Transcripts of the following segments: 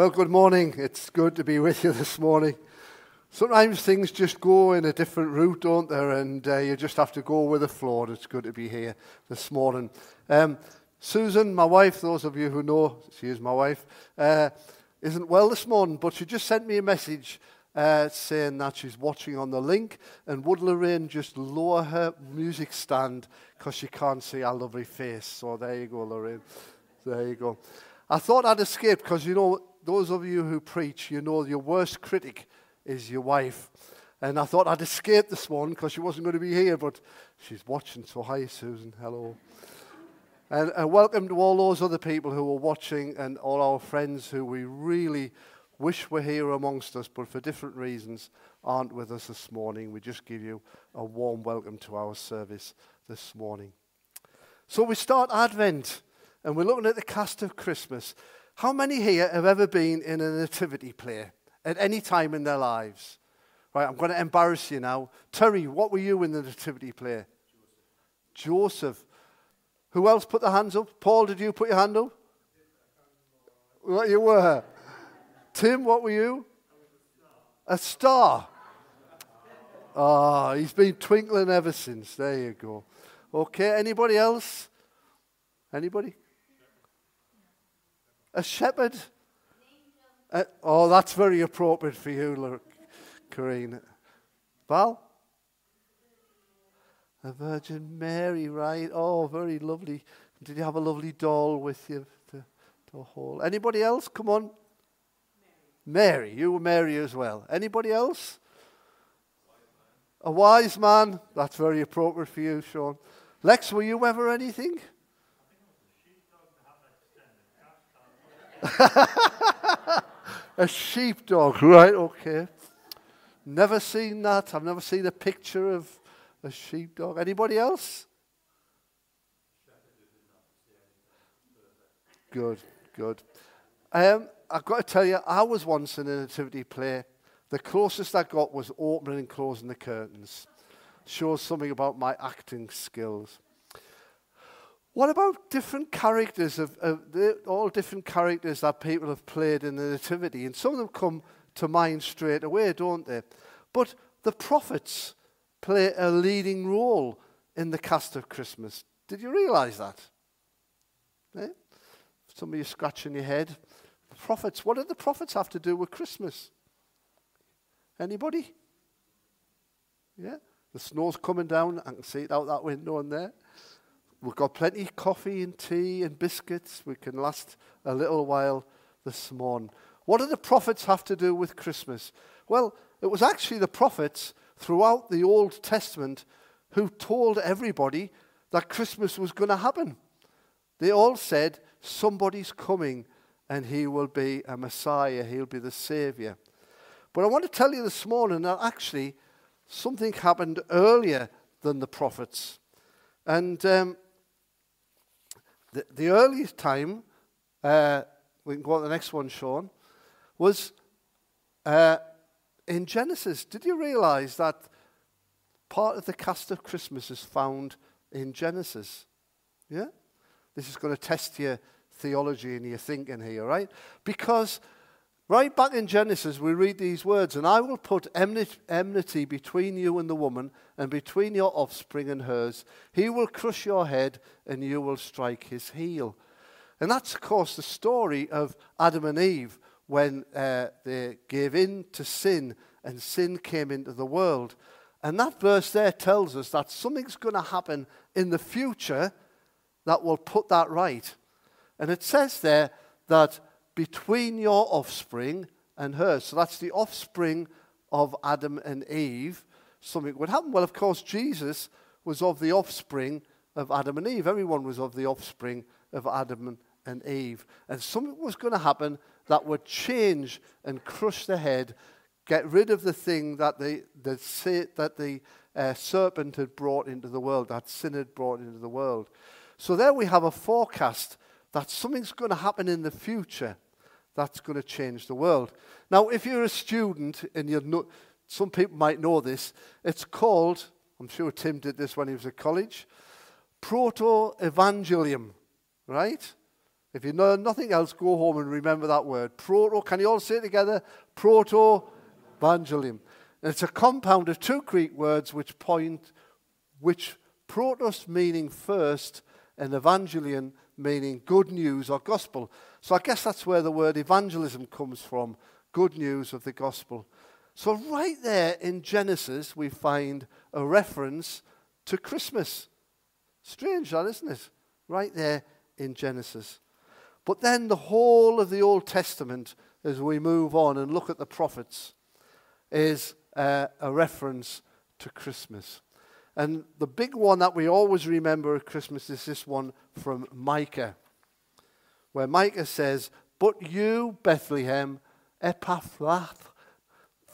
Well, good morning. It's good to be with you this morning. Sometimes things just go in a different route, don't they? And uh, you just have to go with the flow. It's good to be here this morning. Um, Susan, my wife, those of you who know, she is my wife, uh, isn't well this morning, but she just sent me a message uh, saying that she's watching on the link. And would Lorraine just lower her music stand because she can't see our lovely face? So there you go, Lorraine. There you go. I thought I'd escape because, you know, those of you who preach, you know your worst critic is your wife. And I thought I'd escape this morning because she wasn't going to be here, but she's watching. So, hi, Susan. Hello. And, and welcome to all those other people who are watching and all our friends who we really wish were here amongst us, but for different reasons aren't with us this morning. We just give you a warm welcome to our service this morning. So, we start Advent and we're looking at the cast of Christmas. How many here have ever been in a nativity play at any time in their lives? Right, I'm going to embarrass you now. Terry, what were you in the nativity play? Joseph. Joseph. Who else put their hands up? Paul, did you put your hand up? What you were? Tim, what were you? A star. Ah, oh, he's been twinkling ever since. There you go. Okay, anybody else? Anybody? A shepherd? Uh, oh, that's very appropriate for you, look, Karina. Val? A Virgin Mary, right? Oh, very lovely. Did you have a lovely doll with you to, to hold? Anybody else? Come on. Mary. Mary. You were Mary as well. Anybody else? A wise man. That's very appropriate for you, Sean. Lex, were you ever anything? a sheepdog, right? Okay. Never seen that. I've never seen a picture of a sheepdog. Anybody else? Good, good. Um, I've got to tell you, I was once in a nativity play. The closest I got was opening and closing the curtains. Shows something about my acting skills. What about different characters of, of all different characters that people have played in the Nativity? And some of them come to mind straight away, don't they? But the prophets play a leading role in the cast of Christmas. Did you realize that? Eh? Some of you scratching your head. The prophets, what did the prophets have to do with Christmas? Anybody? Yeah? The snow's coming down. I can see it out that window in there. We've got plenty of coffee and tea and biscuits. We can last a little while this morning. What do the prophets have to do with Christmas? Well, it was actually the prophets throughout the Old Testament who told everybody that Christmas was going to happen. They all said, Somebody's coming and he will be a Messiah, he'll be the Savior. But I want to tell you this morning that actually something happened earlier than the prophets. And um, the, earliest time, uh, we can go on to the next one, Sean, was uh, in Genesis. Did you realize that part of the cast of Christmas is found in Genesis? Yeah? This is going to test your theology and your thinking here, right? Because right back in Genesis, we read these words, and I will put enmity between you and the woman, and between your offspring and hers. He will crush your head, and you will strike his heel. And that's, of course, the story of Adam and Eve when uh, they gave in to sin and sin came into the world. And that verse there tells us that something's going to happen in the future that will put that right. And it says there that between your offspring and hers, so that's the offspring of Adam and Eve, something would happen. Well, of course, Jesus was of the offspring of Adam and Eve. Everyone was of the offspring of Adam and Eve. And something was going to happen that would change and crush the head, get rid of the thing that the, the, that the uh, serpent had brought into the world, that sin had brought into the world. So there we have a forecast that something's going to happen in the future that's going to change the world. Now, if you're a student and you're not, some people might know this. It's called, I'm sure Tim did this when he was at college, proto evangelium, right? If you know nothing else, go home and remember that word. Proto, can you all say it together? Proto evangelium. And it's a compound of two Greek words which point, which protos meaning first and evangelion meaning good news or gospel. So I guess that's where the word evangelism comes from good news of the gospel. So, right there in Genesis, we find a reference to Christmas. Strange, that, isn't it? Right there in Genesis. But then the whole of the Old Testament, as we move on and look at the prophets, is uh, a reference to Christmas. And the big one that we always remember at Christmas is this one from Micah, where Micah says, But you, Bethlehem, Ephrathah,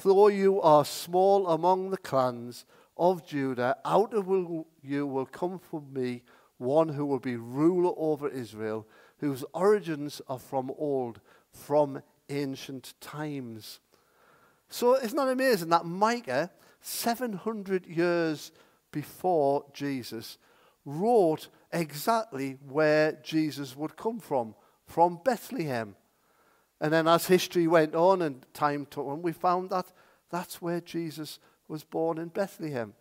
though you are small among the clans of Judah, out of you will come from me one who will be ruler over Israel, whose origins are from old, from ancient times. So isn't that amazing that Micah, 700 years before Jesus, wrote exactly where Jesus would come from, from Bethlehem. And then as history went on and time took on, we found that that's where Jesus was born in Bethlehem.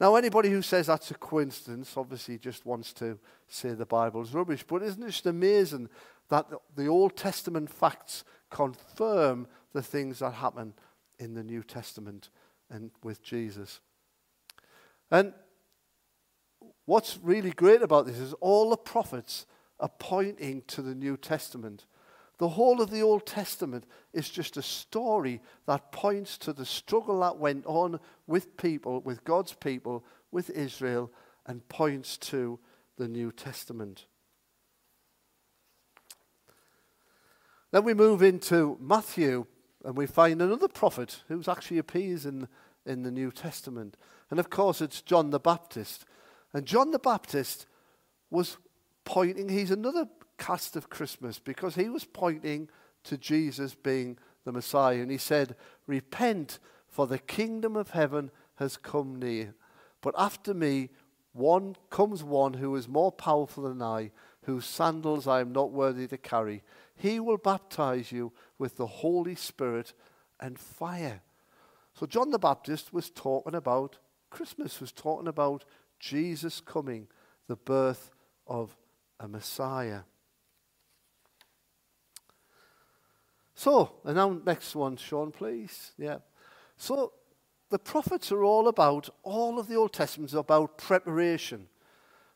Now, anybody who says that's a coincidence obviously just wants to say the Bible's rubbish. But isn't it just amazing that the Old Testament facts confirm the things that happen in the New Testament and with Jesus? And what's really great about this is all the prophets are pointing to the New Testament. The whole of the Old Testament is just a story that points to the struggle that went on with people, with God's people, with Israel, and points to the New Testament. Then we move into Matthew, and we find another prophet who's actually appears in, in the New Testament. And of course, it's John the Baptist. And John the Baptist was pointing, he's another cast of Christmas because he was pointing to Jesus being the Messiah. And he said, Repent, for the kingdom of heaven has come near. But after me, one comes one who is more powerful than I, whose sandals I am not worthy to carry. He will baptize you with the Holy Spirit and fire. So John the Baptist was talking about Christmas, was talking about Jesus coming, the birth of a Messiah. So, and now next one, Sean, please. Yeah. So, the prophets are all about, all of the Old Testament is about preparation.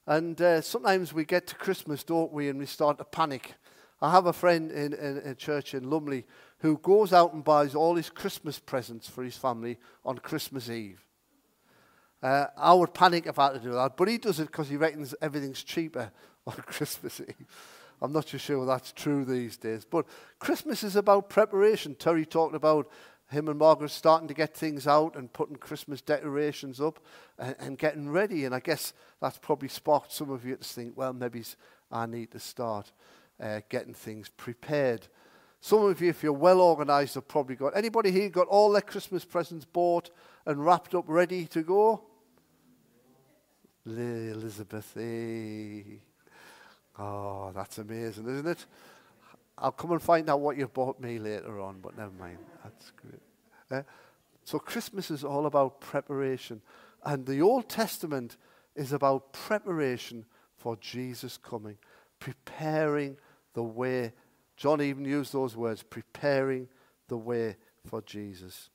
And uh, sometimes we get to Christmas, don't we, and we start to panic. I have a friend in, in, in a church in Lumley who goes out and buys all his Christmas presents for his family on Christmas Eve. Uh, I would panic if I had to do that, but he does it because he reckons everything's cheaper on Christmas Eve. I'm not too sure that's true these days. But Christmas is about preparation. Terry talked about him and Margaret starting to get things out and putting Christmas decorations up and, and getting ready. And I guess that's probably sparked some of you to think, well, maybe I need to start uh, getting things prepared. Some of you, if you're well organized, have probably got. Anybody here got all their Christmas presents bought and wrapped up, ready to go? Elizabeth, eh? Oh, that's amazing, isn't it? I'll come and find out what you bought me later on, but never mind. That's great. Uh, so Christmas is all about preparation. And the Old Testament is about preparation for Jesus coming, preparing the way. John even used those words, preparing the way for Jesus.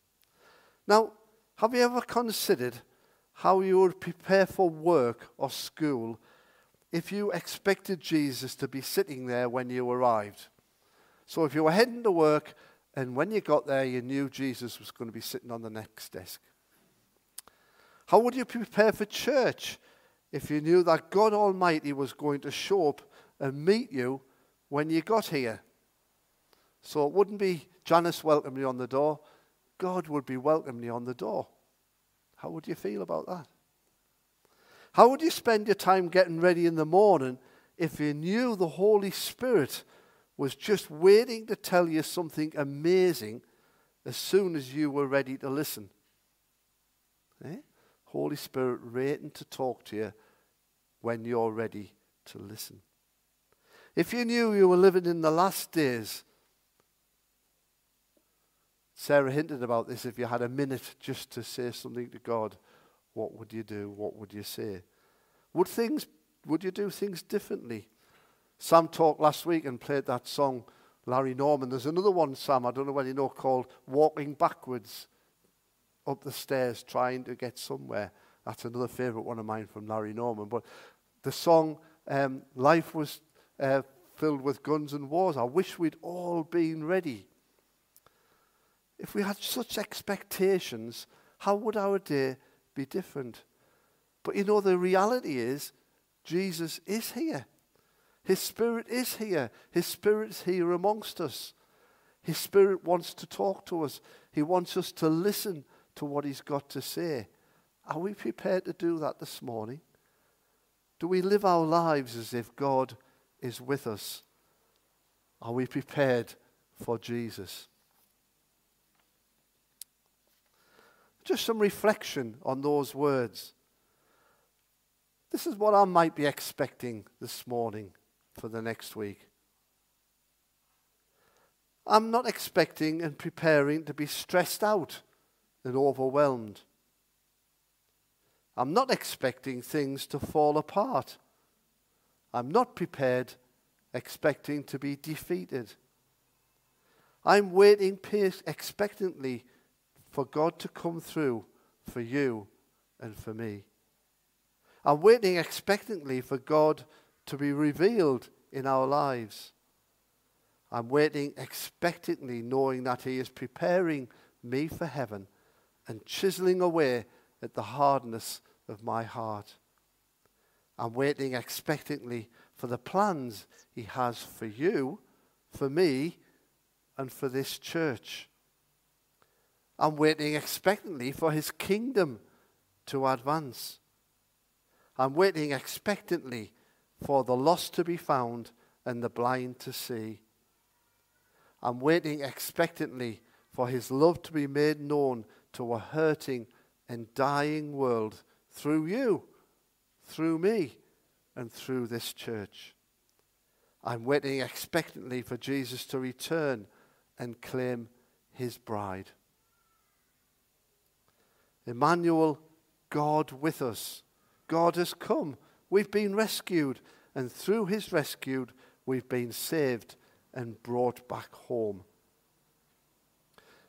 Now, have you ever considered how you would prepare for work or school if you expected Jesus to be sitting there when you arrived. So if you were heading to work and when you got there you knew Jesus was going to be sitting on the next desk. How would you prepare for church if you knew that God Almighty was going to show up and meet you when you got here? So it wouldn't be Janice welcoming you on the door. God would be welcoming you on the door. How would you feel about that? How would you spend your time getting ready in the morning if you knew the Holy Spirit was just waiting to tell you something amazing as soon as you were ready to listen? Eh? Holy Spirit waiting to talk to you when you're ready to listen. If you knew you were living in the last days, Sarah hinted about this. If you had a minute just to say something to God, what would you do? What would you say? Would things would you do things differently? Sam talked last week and played that song, Larry Norman. There's another one, Sam, I don't know whether you know, called Walking Backwards Up the Stairs Trying to Get Somewhere. That's another favourite one of mine from Larry Norman. But the song, um, Life Was uh, Filled with Guns and Wars. I wish we'd all been ready. If we had such expectations, how would our day be different? But you know, the reality is, Jesus is here. His Spirit is here. His Spirit's here amongst us. His Spirit wants to talk to us. He wants us to listen to what He's got to say. Are we prepared to do that this morning? Do we live our lives as if God is with us? Are we prepared for Jesus? Just some reflection on those words. This is what I might be expecting this morning for the next week. I'm not expecting and preparing to be stressed out and overwhelmed. I'm not expecting things to fall apart. I'm not prepared, expecting to be defeated. I'm waiting expectantly for God to come through for you and for me. I'm waiting expectantly for God to be revealed in our lives. I'm waiting expectantly, knowing that He is preparing me for heaven and chiseling away at the hardness of my heart. I'm waiting expectantly for the plans He has for you, for me, and for this church. I'm waiting expectantly for His kingdom to advance. I'm waiting expectantly for the lost to be found and the blind to see. I'm waiting expectantly for his love to be made known to a hurting and dying world through you, through me, and through this church. I'm waiting expectantly for Jesus to return and claim his bride. Emmanuel, God with us. God has come. We've been rescued. And through his rescue, we've been saved and brought back home.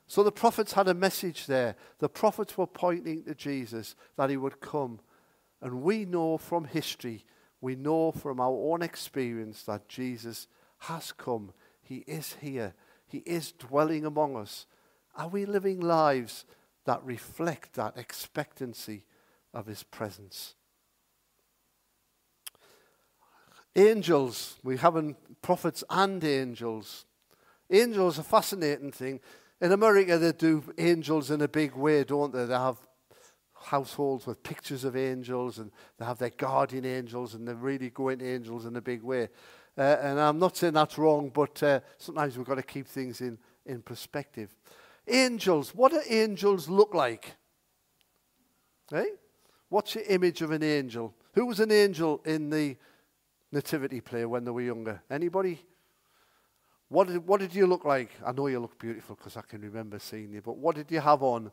So the prophets had a message there. The prophets were pointing to Jesus that he would come. And we know from history, we know from our own experience that Jesus has come. He is here. He is dwelling among us. Are we living lives that reflect that expectancy of his presence? Angels, we have prophets and angels. Angels are a fascinating thing. In America, they do angels in a big way, don't they? They have households with pictures of angels and they have their guardian angels and they really go into angels in a big way. Uh, and I'm not saying that's wrong, but uh, sometimes we've got to keep things in, in perspective. Angels, what do angels look like? Hey? What's your image of an angel? Who was an angel in the nativity play when they were younger? Anybody? What did, what did you look like? I know you look beautiful because I can remember seeing you, but what did you have on?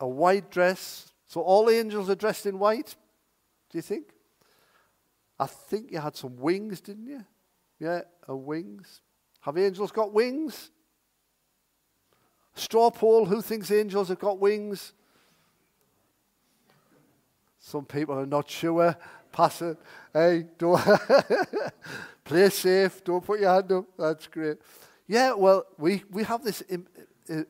A white dress. So all angels are dressed in white, do you think? I think you had some wings, didn't you? Yeah, wings. Have angels got wings? Straw poll, who thinks angels have got wings? Some people are not sure pass it. Hey, don't play safe. Don't put your hand up. That's great. Yeah, well, we, we have this Im-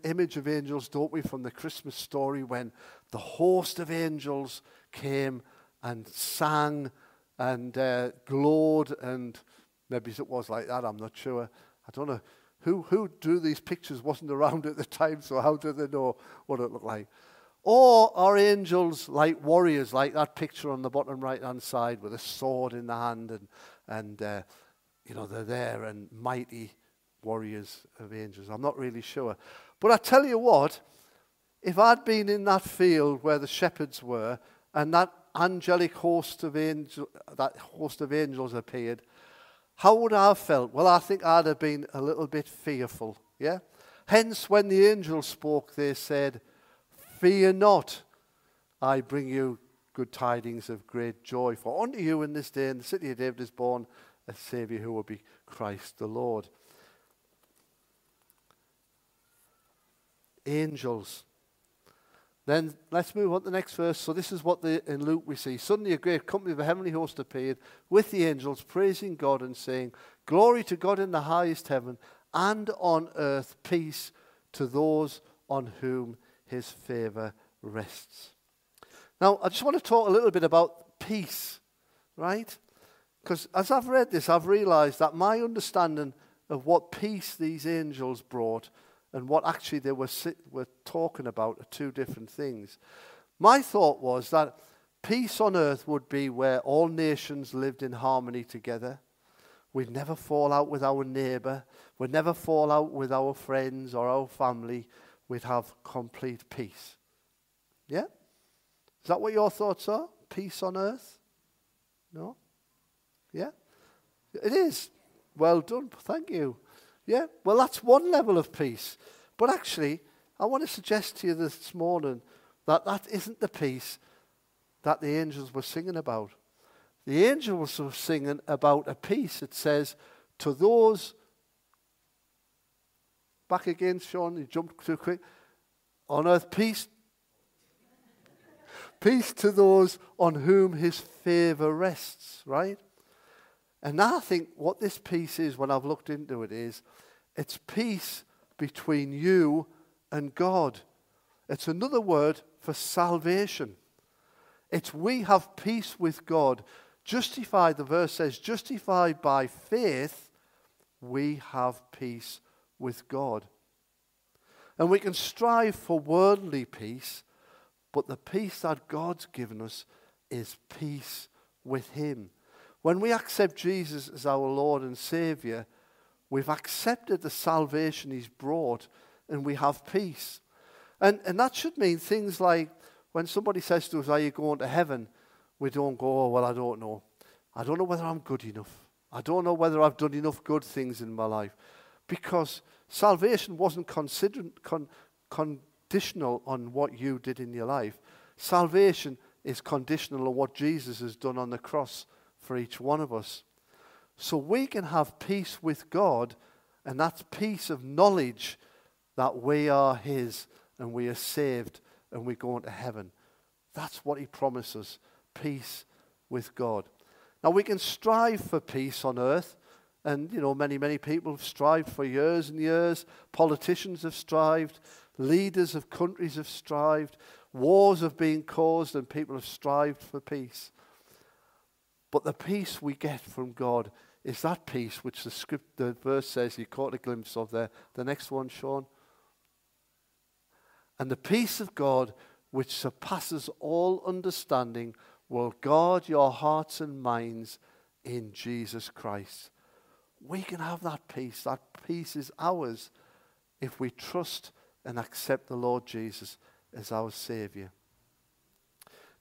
image of angels, don't we, from the Christmas story when the host of angels came and sang and uh, glowed, and maybe it was like that. I'm not sure. I don't know who who drew these pictures. wasn't around at the time, so how do they know what it looked like? Or are angels like warriors, like that picture on the bottom right hand side with a sword in the hand and, and uh, you know, they're there and mighty warriors of angels? I'm not really sure. But I tell you what, if I'd been in that field where the shepherds were and that angelic host of angels, that host of angels appeared, how would I have felt? Well, I think I'd have been a little bit fearful. Yeah? Hence, when the angels spoke, they said, Fear not, I bring you good tidings of great joy. For unto you in this day in the city of David is born a Saviour who will be Christ the Lord. Angels. Then let's move on to the next verse. So this is what the, in Luke we see. Suddenly a great company of a heavenly host appeared with the angels, praising God and saying, Glory to God in the highest heaven, and on earth peace to those on whom his favour rests. Now, I just want to talk a little bit about peace, right? Because as I've read this, I've realized that my understanding of what peace these angels brought and what actually they were, were talking about are two different things. My thought was that peace on earth would be where all nations lived in harmony together. We'd never fall out with our neighbor. We'd never fall out with our friends or our family. We'd have complete peace. Yeah? Is that what your thoughts are? Peace on earth? No? Yeah? It is. Well done. Thank you. Yeah? Well, that's one level of peace. But actually, I want to suggest to you this morning that that isn't the peace that the angels were singing about. The angels were singing about a peace. It says, to those, back again, Sean, you jumped too quick. On earth, peace Peace to those on whom his favor rests, right? And I think what this peace is, when I've looked into it, is it's peace between you and God. It's another word for salvation. It's we have peace with God. Justified, the verse says, justified by faith, we have peace with God. And we can strive for worldly peace but the peace that God's given us is peace with Him. When we accept Jesus as our Lord and Savior, we've accepted the salvation He's brought and we have peace. And, and that should mean things like when somebody says to us, Are you going to heaven? We don't go, Oh, well, I don't know. I don't know whether I'm good enough. I don't know whether I've done enough good things in my life. Because salvation wasn't con, conditional on what you did in your life. Salvation is conditional on what Jesus has done on the cross for each one of us. So we can have peace with God, and that's peace of knowledge that we are His and we are saved and we're going to heaven. That's what He promises peace with God. Now we can strive for peace on earth. And, you know, many, many people have strived for years and years. Politicians have strived. Leaders of countries have strived. Wars have been caused and people have strived for peace. But the peace we get from God is that peace which the script, the verse says you caught a glimpse of there. The next one, Sean. And the peace of God, which surpasses all understanding, will guard your hearts and minds in Jesus Christ. We can have that peace. That peace is ours if we trust and accept the Lord Jesus as our Savior.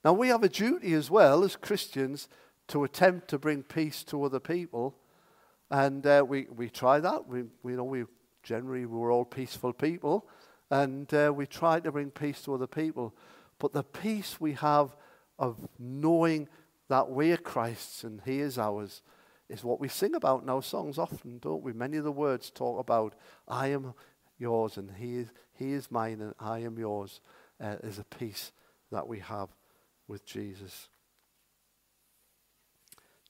Now, we have a duty as well as Christians to attempt to bring peace to other people. And uh, we, we try that. We, we know we generally we're all peaceful people. And uh, we try to bring peace to other people. But the peace we have of knowing that we are Christ's and He is ours is what we sing about in our songs often, don't we? Many of the words talk about, I am yours and he is, he is mine and I am yours uh, is a peace that we have with Jesus.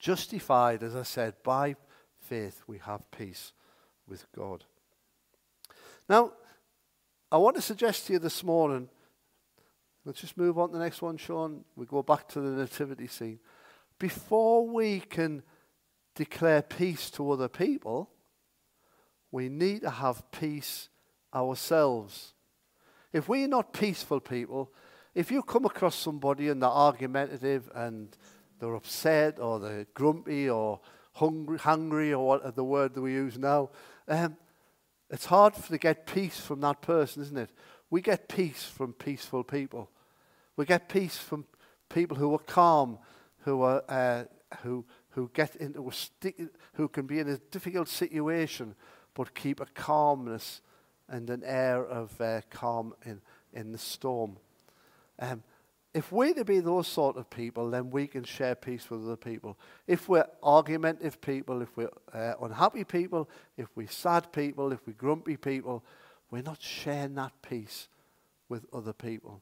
Justified, as I said, by faith, we have peace with God. Now, I want to suggest to you this morning, let's just move on to the next one, Sean. We go back to the nativity scene. Before we can declare peace to other people, we need to have peace ourselves. If we're not peaceful people, if you come across somebody and they're argumentative and they're upset or they're grumpy or hungry, hungry or what the word that we use now, um, it's hard to get peace from that person, isn't it? We get peace from peaceful people. We get peace from people who are calm, who are uh, who who get into a stick, who can be in a difficult situation, but keep a calmness and an air of uh, calm in in the storm. Um, if we're to be those sort of people, then we can share peace with other people. If we're argumentative people, if we're uh, unhappy people, if we're sad people, if we're grumpy people, we're not sharing that peace with other people.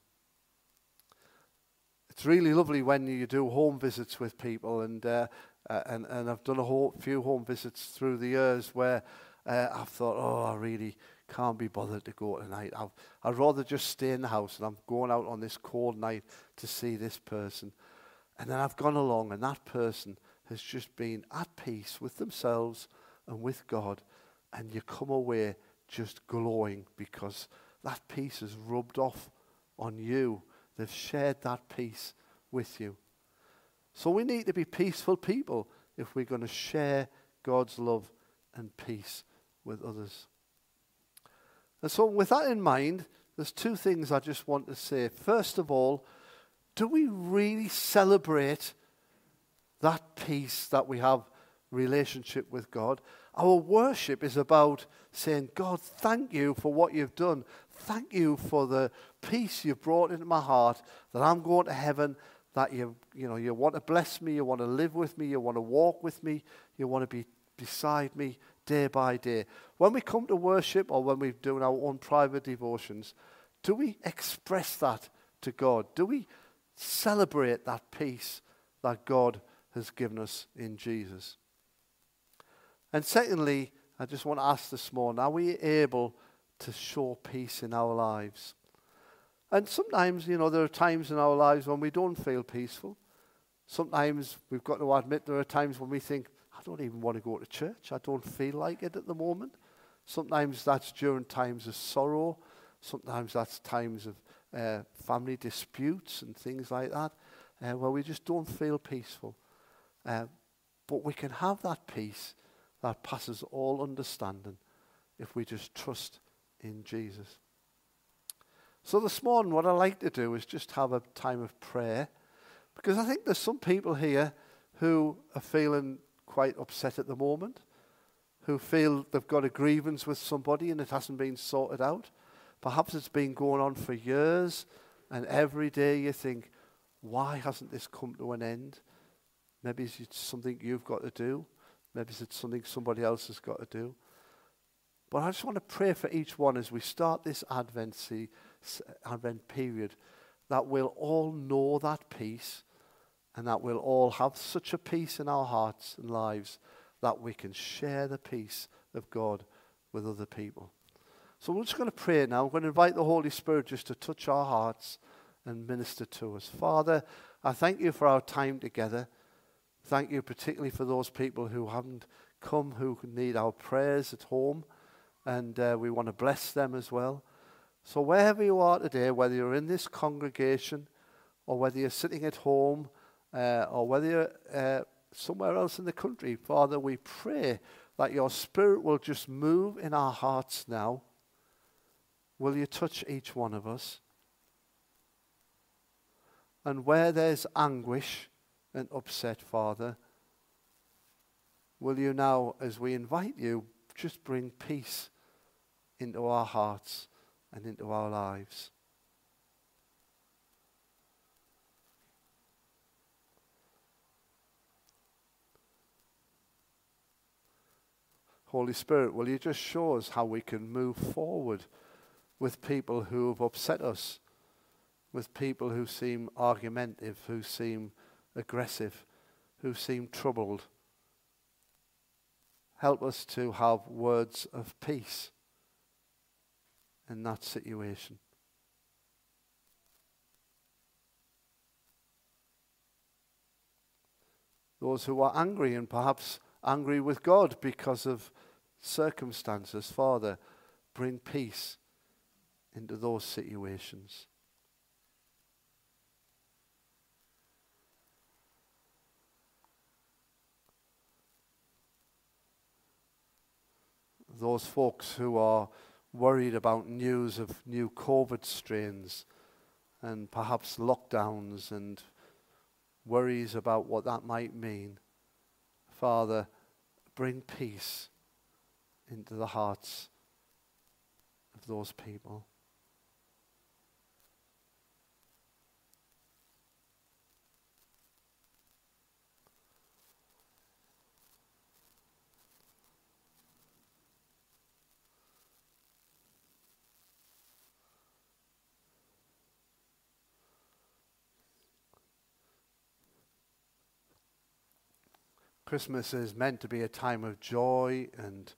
It's really lovely when you do home visits with people, and uh, uh, and, and I've done a whole, few home visits through the years where uh, I've thought, oh, I really can't be bothered to go tonight. i I'd rather just stay in the house, and I'm going out on this cold night to see this person. And then I've gone along, and that person has just been at peace with themselves and with God, and you come away just glowing because that peace has rubbed off on you. They've shared that peace with you. So we need to be peaceful people if we're going to share God's love and peace with others. And so, with that in mind, there's two things I just want to say. First of all, do we really celebrate that peace that we have relationship with God? Our worship is about saying, God, thank you for what you've done. Thank you for the peace you've brought into my heart that I'm going to heaven, that you, you, know, you want to bless me, you want to live with me, you want to walk with me, you want to be beside me day by day. When we come to worship or when we're doing our own private devotions, do we express that to God? Do we celebrate that peace that God has given us in Jesus? And secondly, I just want to ask this morning are we able to show peace in our lives? And sometimes, you know, there are times in our lives when we don't feel peaceful. Sometimes we've got to admit there are times when we think, don't even want to go to church. I don't feel like it at the moment. Sometimes that's during times of sorrow. Sometimes that's times of uh, family disputes and things like that, uh, where we just don't feel peaceful. Uh, but we can have that peace that passes all understanding if we just trust in Jesus. So this morning, what I like to do is just have a time of prayer because I think there's some people here who are feeling quite upset at the moment, who feel they've got a grievance with somebody and it hasn't been sorted out. Perhaps it's been going on for years, and every day you think, why hasn't this come to an end? Maybe it's something you've got to do. Maybe it's something somebody else has got to do. But I just want to pray for each one as we start this Advent, Advent period that we'll all know that peace and that we'll all have such a peace in our hearts and lives that we can share the peace of God with other people. So we're just going to pray now. I'm going to invite the Holy Spirit just to touch our hearts and minister to us. Father, I thank you for our time together. Thank you particularly for those people who haven't come, who need our prayers at home, and uh, we want to bless them as well. So, wherever you are today, whether you're in this congregation or whether you're sitting at home uh, or whether you're uh, somewhere else in the country, Father, we pray that your Spirit will just move in our hearts now. Will you touch each one of us? And where there's anguish and upset, Father, will you now, as we invite you, just bring peace into our hearts and into our lives? Holy Spirit, will you just show us how we can move forward with people who have upset us, with people who seem argumentative, who seem aggressive, who seem troubled? Help us to have words of peace in that situation. Those who are angry and perhaps angry with God because of circumstances. Father, bring peace into those situations. Those folks who are worried about news of new COVID strains and perhaps lockdowns and worries about what that might mean. Father, bring peace into the hearts of those people. Christmas is meant to be a time of joy and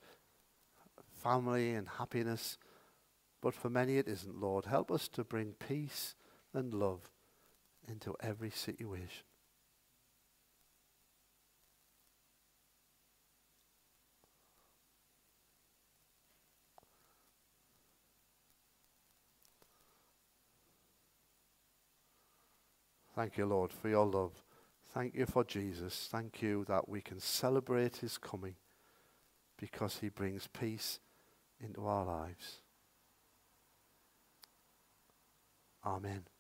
family and happiness, but for many it isn't, Lord. Help us to bring peace and love into every situation. Thank you, Lord, for your love. Thank you for Jesus. Thank you that we can celebrate his coming because he brings peace into our lives. Amen.